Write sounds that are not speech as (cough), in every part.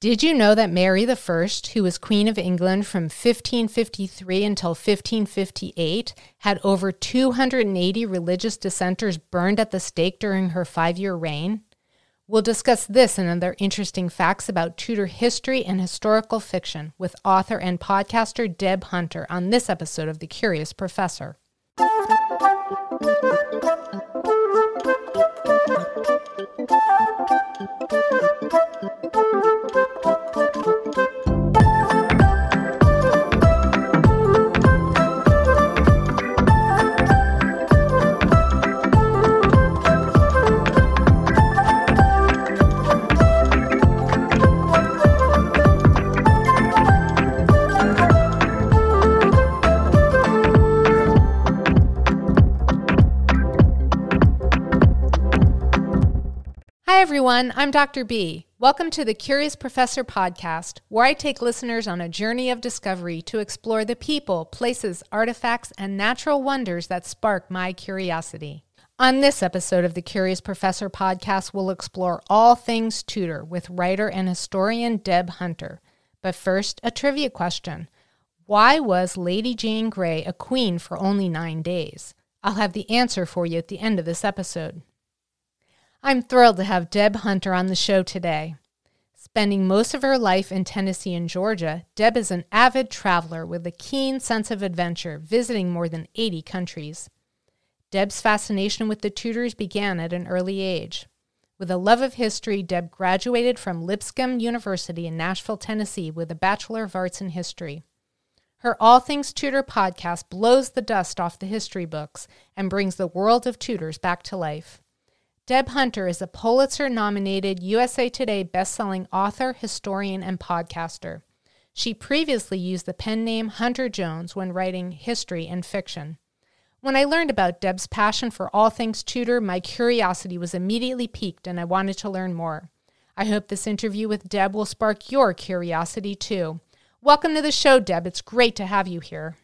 Did you know that Mary I, who was Queen of England from 1553 until 1558, had over 280 religious dissenters burned at the stake during her five year reign? We'll discuss this and other interesting facts about Tudor history and historical fiction with author and podcaster Deb Hunter on this episode of The Curious Professor. Everyone. I'm Dr. B. Welcome to the Curious Professor podcast, where I take listeners on a journey of discovery to explore the people, places, artifacts, and natural wonders that spark my curiosity. On this episode of the Curious Professor podcast, we'll explore all things Tudor with writer and historian Deb Hunter. But first, a trivia question Why was Lady Jane Grey a queen for only nine days? I'll have the answer for you at the end of this episode. I'm thrilled to have Deb Hunter on the show today. Spending most of her life in Tennessee and Georgia, Deb is an avid traveler with a keen sense of adventure, visiting more than 80 countries. Deb's fascination with the Tudors began at an early age. With a love of history, Deb graduated from Lipscomb University in Nashville, Tennessee, with a Bachelor of Arts in History. Her All Things Tudor podcast blows the dust off the history books and brings the world of Tudors back to life. Deb Hunter is a Pulitzer nominated USA Today bestselling author, historian, and podcaster. She previously used the pen name Hunter Jones when writing history and fiction. When I learned about Deb's passion for all things Tudor, my curiosity was immediately piqued and I wanted to learn more. I hope this interview with Deb will spark your curiosity too. Welcome to the show, Deb. It's great to have you here.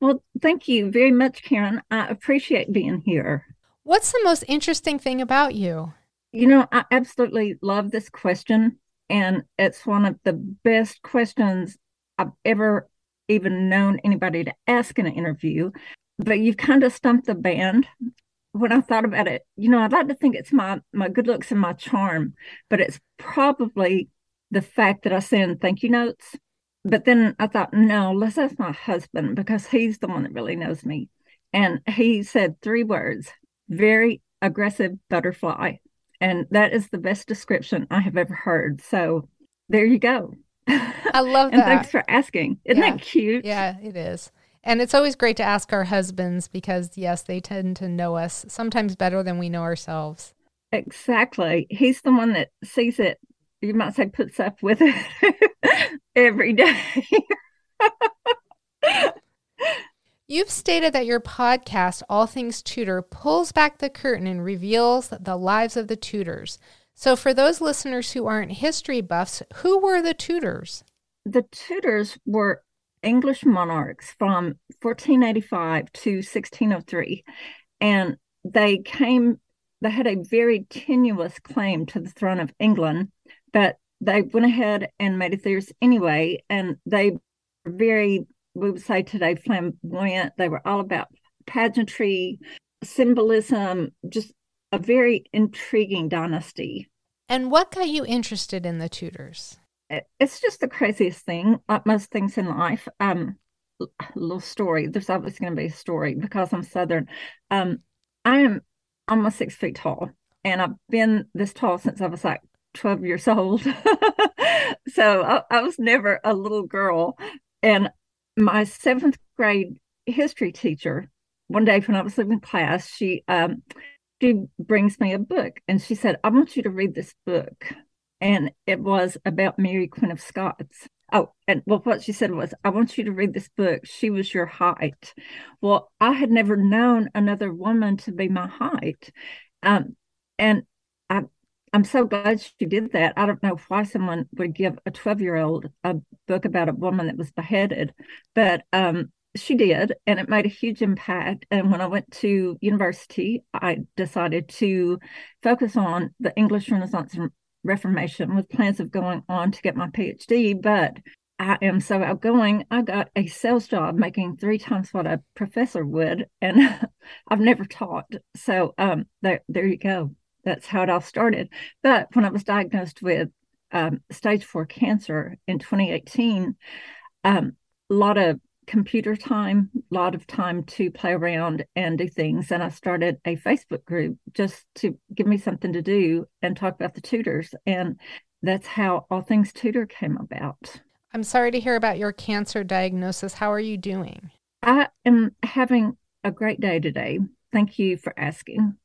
Well, thank you very much, Karen. I appreciate being here. What's the most interesting thing about you? You know, I absolutely love this question. And it's one of the best questions I've ever even known anybody to ask in an interview. But you've kind of stumped the band. When I thought about it, you know, I'd like to think it's my my good looks and my charm, but it's probably the fact that I send thank you notes. But then I thought, no, let's ask my husband because he's the one that really knows me. And he said three words very aggressive butterfly. And that is the best description I have ever heard. So there you go. I love (laughs) and that. thanks for asking. Isn't yeah. that cute? Yeah, it is. And it's always great to ask our husbands because, yes, they tend to know us sometimes better than we know ourselves. Exactly. He's the one that sees it, you might say, puts up with it (laughs) every day. (laughs) You've stated that your podcast, All Things Tudor, pulls back the curtain and reveals the lives of the Tudors. So, for those listeners who aren't history buffs, who were the Tudors? The Tudors were English monarchs from 1485 to 1603. And they came, they had a very tenuous claim to the throne of England, but they went ahead and made it theirs anyway. And they were very we would say today flamboyant. They were all about pageantry, symbolism, just a very intriguing dynasty. And what got you interested in the Tudors? It's just the craziest thing, like most things in life. Um, little story. There's always going to be a story because I'm Southern. Um, I am almost six feet tall, and I've been this tall since I was like 12 years (laughs) old. so I, I was never a little girl, and my seventh grade history teacher, one day when I was in class, she um, she brings me a book and she said, I want you to read this book. And it was about Mary, Queen of Scots. Oh, and well, what she said was, I want you to read this book. She was your height. Well, I had never known another woman to be my height. Um, and I'm so glad she did that. I don't know why someone would give a 12 year old a book about a woman that was beheaded, but um, she did, and it made a huge impact. And when I went to university, I decided to focus on the English Renaissance and Reformation with plans of going on to get my PhD, but I am so outgoing. I got a sales job making three times what a professor would, and (laughs) I've never taught. So um, there, there you go. That's how it all started. But when I was diagnosed with um, stage four cancer in 2018, um, a lot of computer time, a lot of time to play around and do things. And I started a Facebook group just to give me something to do and talk about the Tudors. And that's how All Things Tudor came about. I'm sorry to hear about your cancer diagnosis. How are you doing? I am having a great day today. Thank you for asking.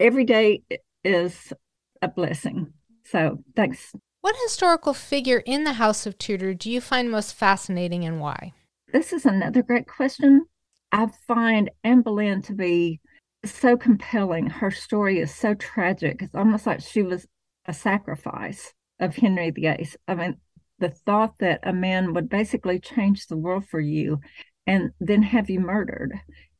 Every day is a blessing. So thanks. What historical figure in the House of Tudor do you find most fascinating and why? This is another great question. I find Anne Boleyn to be so compelling. Her story is so tragic. It's almost like she was a sacrifice of Henry VIII. I mean, the thought that a man would basically change the world for you and then have you murdered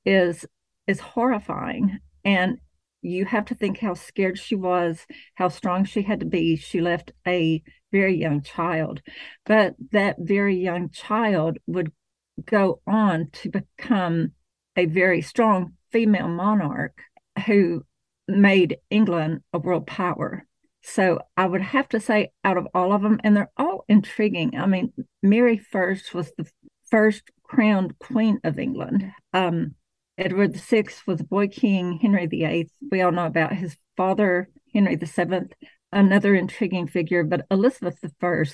is is horrifying. And you have to think how scared she was, how strong she had to be. She left a very young child, but that very young child would go on to become a very strong female monarch who made England a world power. So I would have to say, out of all of them, and they're all intriguing. I mean, Mary First was the first crowned queen of England. Um, Edward VI was a boy king. Henry VIII, we all know about his father, Henry VII, another intriguing figure. But Elizabeth I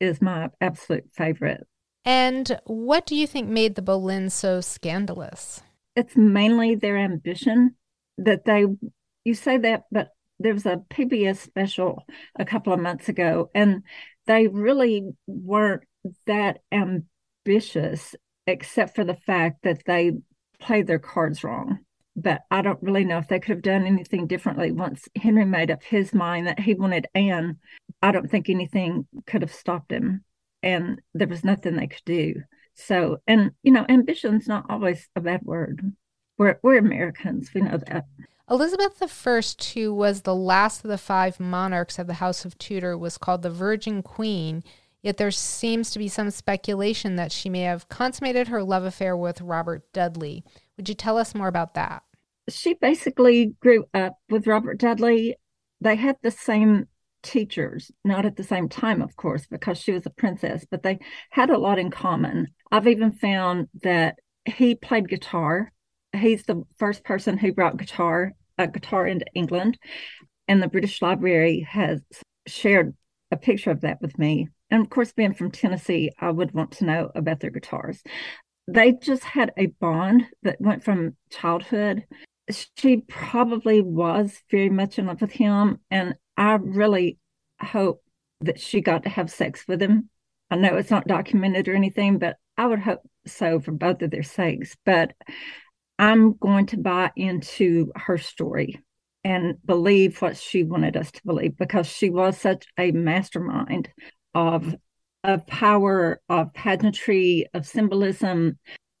is my absolute favorite. And what do you think made the Boleyns so scandalous? It's mainly their ambition that they, you say that, but there was a PBS special a couple of months ago, and they really weren't that ambitious, except for the fact that they played their cards wrong. But I don't really know if they could have done anything differently. Once Henry made up his mind that he wanted Anne, I don't think anything could have stopped him and there was nothing they could do. So, and you know, ambition's not always a bad word. We're we're Americans, we know that. Elizabeth I, who was the last of the five monarchs of the House of Tudor, was called the Virgin Queen. Yet there seems to be some speculation that she may have consummated her love affair with Robert Dudley. Would you tell us more about that? She basically grew up with Robert Dudley. They had the same teachers, not at the same time, of course, because she was a princess, but they had a lot in common. I've even found that he played guitar. He's the first person who brought guitar a guitar into England, and the British Library has shared a picture of that with me. And of course, being from Tennessee, I would want to know about their guitars. They just had a bond that went from childhood. She probably was very much in love with him, and I really hope that she got to have sex with him. I know it's not documented or anything, but I would hope so for both of their sakes. But I'm going to buy into her story and believe what she wanted us to believe because she was such a mastermind of of power, of pageantry, of symbolism,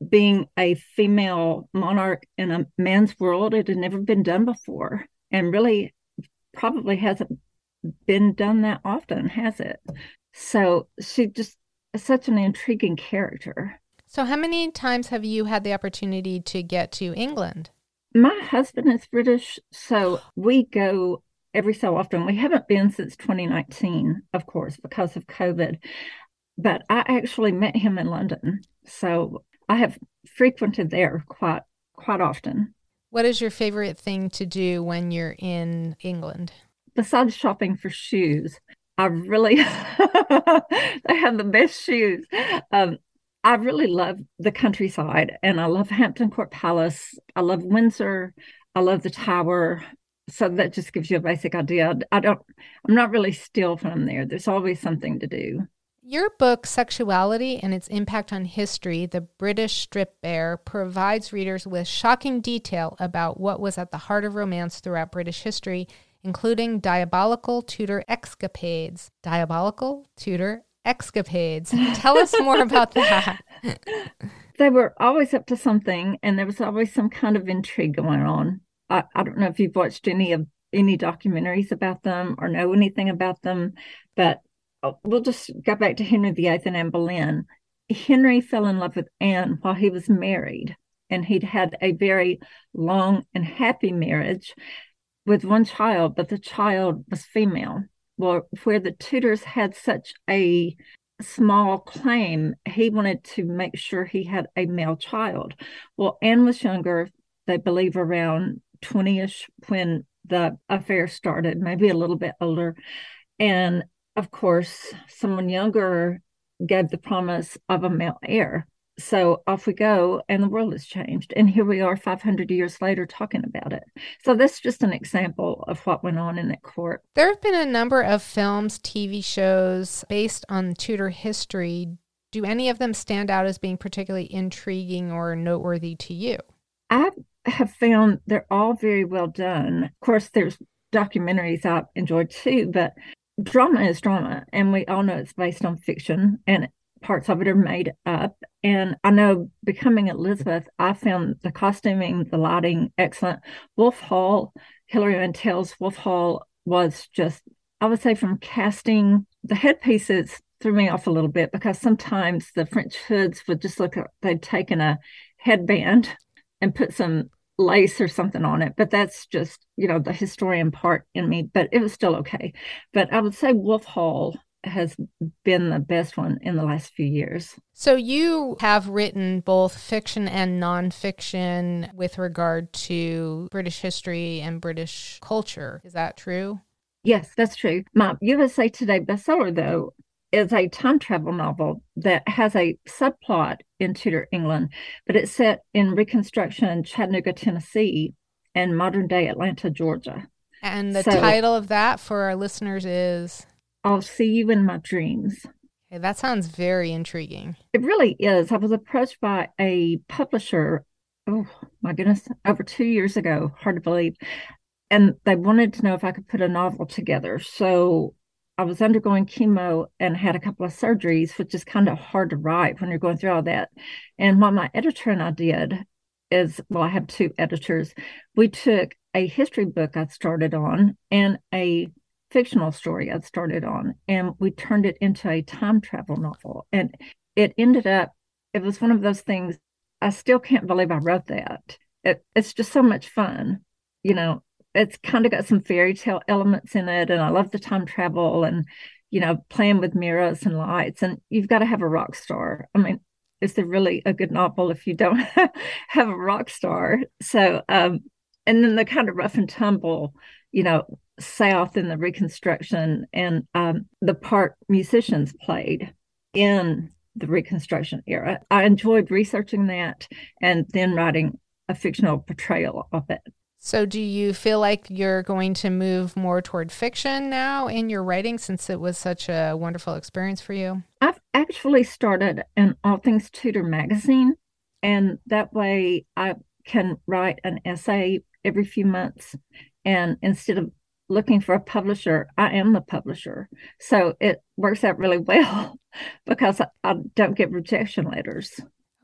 being a female monarch in a man's world. It had never been done before. And really probably hasn't been done that often, has it? So she just such an intriguing character. So, how many times have you had the opportunity to get to England? My husband is British, so we go every so often. We haven't been since 2019, of course, because of COVID. But I actually met him in London, so I have frequented there quite quite often. What is your favorite thing to do when you're in England? Besides shopping for shoes, I really (laughs) they have the best shoes. Um, I really love the countryside and I love Hampton Court Palace. I love Windsor. I love the Tower. So that just gives you a basic idea. I don't I'm not really still from there. There's always something to do. Your book, Sexuality and Its Impact on History The British Stripped Bare, provides readers with shocking detail about what was at the heart of romance throughout British history, including diabolical Tudor escapades. Diabolical Tudor escapades. Tell us more (laughs) about that. they were always up to something, and there was always some kind of intrigue going on. I, I don't know if you've watched any of any documentaries about them or know anything about them, but oh, we'll just go back to Henry VIII and Anne Boleyn. Henry fell in love with Anne while he was married, and he'd had a very long and happy marriage with one child, but the child was female. Well, where the Tudors had such a small claim, he wanted to make sure he had a male child. Well, Anne was younger, they believe around 20 ish when the affair started, maybe a little bit older. And of course, someone younger gave the promise of a male heir. So off we go, and the world has changed. And here we are 500 years later talking about it. So that's just an example of what went on in that court. There have been a number of films, TV shows based on Tudor history. Do any of them stand out as being particularly intriguing or noteworthy to you? I have found they're all very well done. Of course, there's documentaries I've enjoyed too, but drama is drama. And we all know it's based on fiction and parts of it are made up. And I know Becoming Elizabeth, I found the costuming, the lighting excellent. Wolf Hall, Hilary Mantel's Wolf Hall was just, I would say, from casting the headpieces threw me off a little bit because sometimes the French hoods would just look like they'd taken a headband and put some lace or something on it. But that's just, you know, the historian part in me, but it was still okay. But I would say Wolf Hall has been the best one in the last few years. So, you have written both fiction and nonfiction with regard to British history and British culture. Is that true? Yes, that's true. My USA Today bestseller, though, is a time travel novel that has a subplot in Tudor England, but it's set in Reconstruction Chattanooga, Tennessee, and modern day Atlanta, Georgia. And the so, title of that for our listeners is I'll See You in My Dreams. Okay, that sounds very intriguing. It really is. I was approached by a publisher, oh my goodness, over two years ago, hard to believe. And they wanted to know if I could put a novel together. So I was undergoing chemo and had a couple of surgeries, which is kind of hard to write when you're going through all that. And what my editor and I did is well, I have two editors. We took a history book I started on and a fictional story I'd started on, and we turned it into a time travel novel. And it ended up, it was one of those things, I still can't believe I wrote that. It, it's just so much fun. You know, it's kind of got some fairy tale elements in it, and I love the time travel and, you know, playing with mirrors and lights. And you've got to have a rock star. I mean, is there really a good novel if you don't (laughs) have a rock star? So, um, and then the kind of rough and tumble, you know, South in the Reconstruction and um, the part musicians played in the Reconstruction era. I enjoyed researching that and then writing a fictional portrayal of it. So, do you feel like you're going to move more toward fiction now in your writing since it was such a wonderful experience for you? I've actually started an All Things Tudor magazine, and that way I can write an essay every few months. And instead of looking for a publisher, I am the publisher. So it works out really (laughs) well because I don't get rejection letters.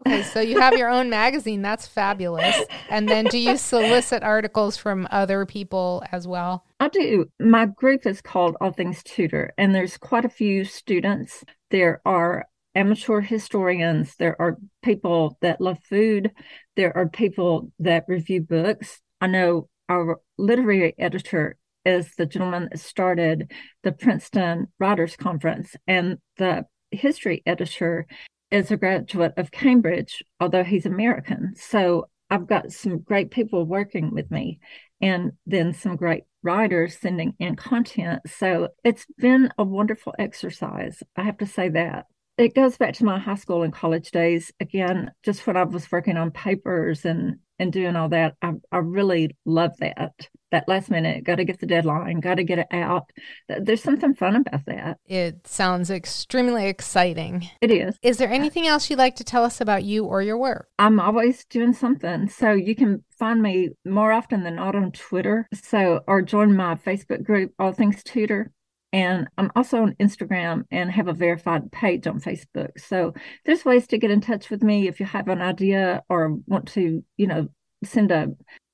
Okay, so you have your own magazine. That's fabulous. And then do you solicit articles from other people as well? I do. My group is called All Things Tudor, and there's quite a few students. There are amateur historians, there are people that love food, there are people that review books. I know our literary editor is the gentleman that started the Princeton Writers Conference, and the history editor is a graduate of Cambridge, although he's American. So I've got some great people working with me, and then some great writers sending in content. So it's been a wonderful exercise. I have to say that. It goes back to my high school and college days. Again, just when I was working on papers and and doing all that. I, I really love that. That last minute, got to get the deadline, got to get it out. There's something fun about that. It sounds extremely exciting. It is. Is there anything else you'd like to tell us about you or your work? I'm always doing something. So you can find me more often than not on Twitter. So, or join my Facebook group, All Things Tudor. And I'm also on Instagram and have a verified page on Facebook. So there's ways to get in touch with me if you have an idea or want to, you know, send a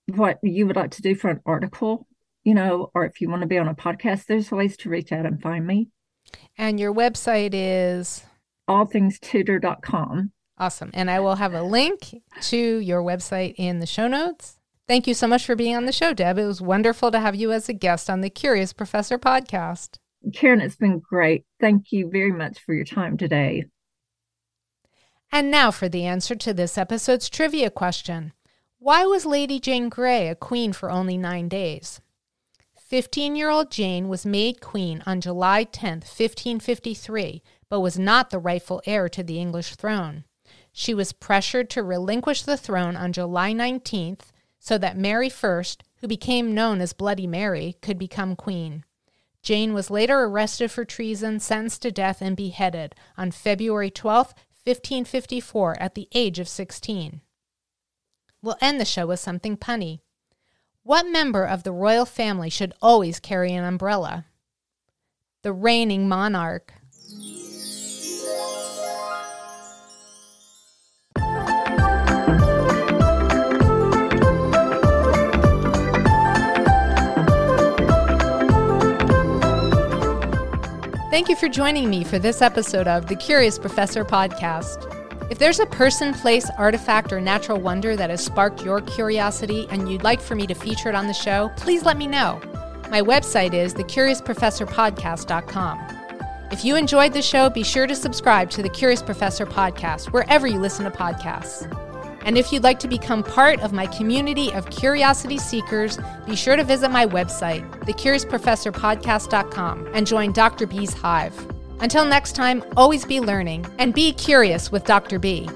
what you would like to do for an article. you know, or if you want to be on a podcast, there's ways to reach out and find me. And your website is allthingstudor.com. Awesome. And I will have a link to your website in the show notes. Thank you so much for being on the show, Deb. It was wonderful to have you as a guest on the Curious Professor podcast. Karen, it's been great. Thank you very much for your time today. And now for the answer to this episode's trivia question Why was Lady Jane Grey a queen for only nine days? 15 year old Jane was made queen on July 10, 1553, but was not the rightful heir to the English throne. She was pressured to relinquish the throne on July 19th so that Mary I, who became known as Bloody Mary, could become queen. Jane was later arrested for treason, sentenced to death, and beheaded on February 12, 1554, at the age of 16. We'll end the show with something punny. What member of the royal family should always carry an umbrella? The reigning monarch. Thank you for joining me for this episode of the Curious Professor podcast. If there's a person, place, artifact, or natural wonder that has sparked your curiosity and you'd like for me to feature it on the show, please let me know. My website is thecuriousprofessorpodcast.com. If you enjoyed the show, be sure to subscribe to the Curious Professor podcast wherever you listen to podcasts. And if you'd like to become part of my community of curiosity seekers, be sure to visit my website, thecuriousprofessorpodcast.com, and join Dr. B's Hive. Until next time, always be learning and be curious with Dr. B.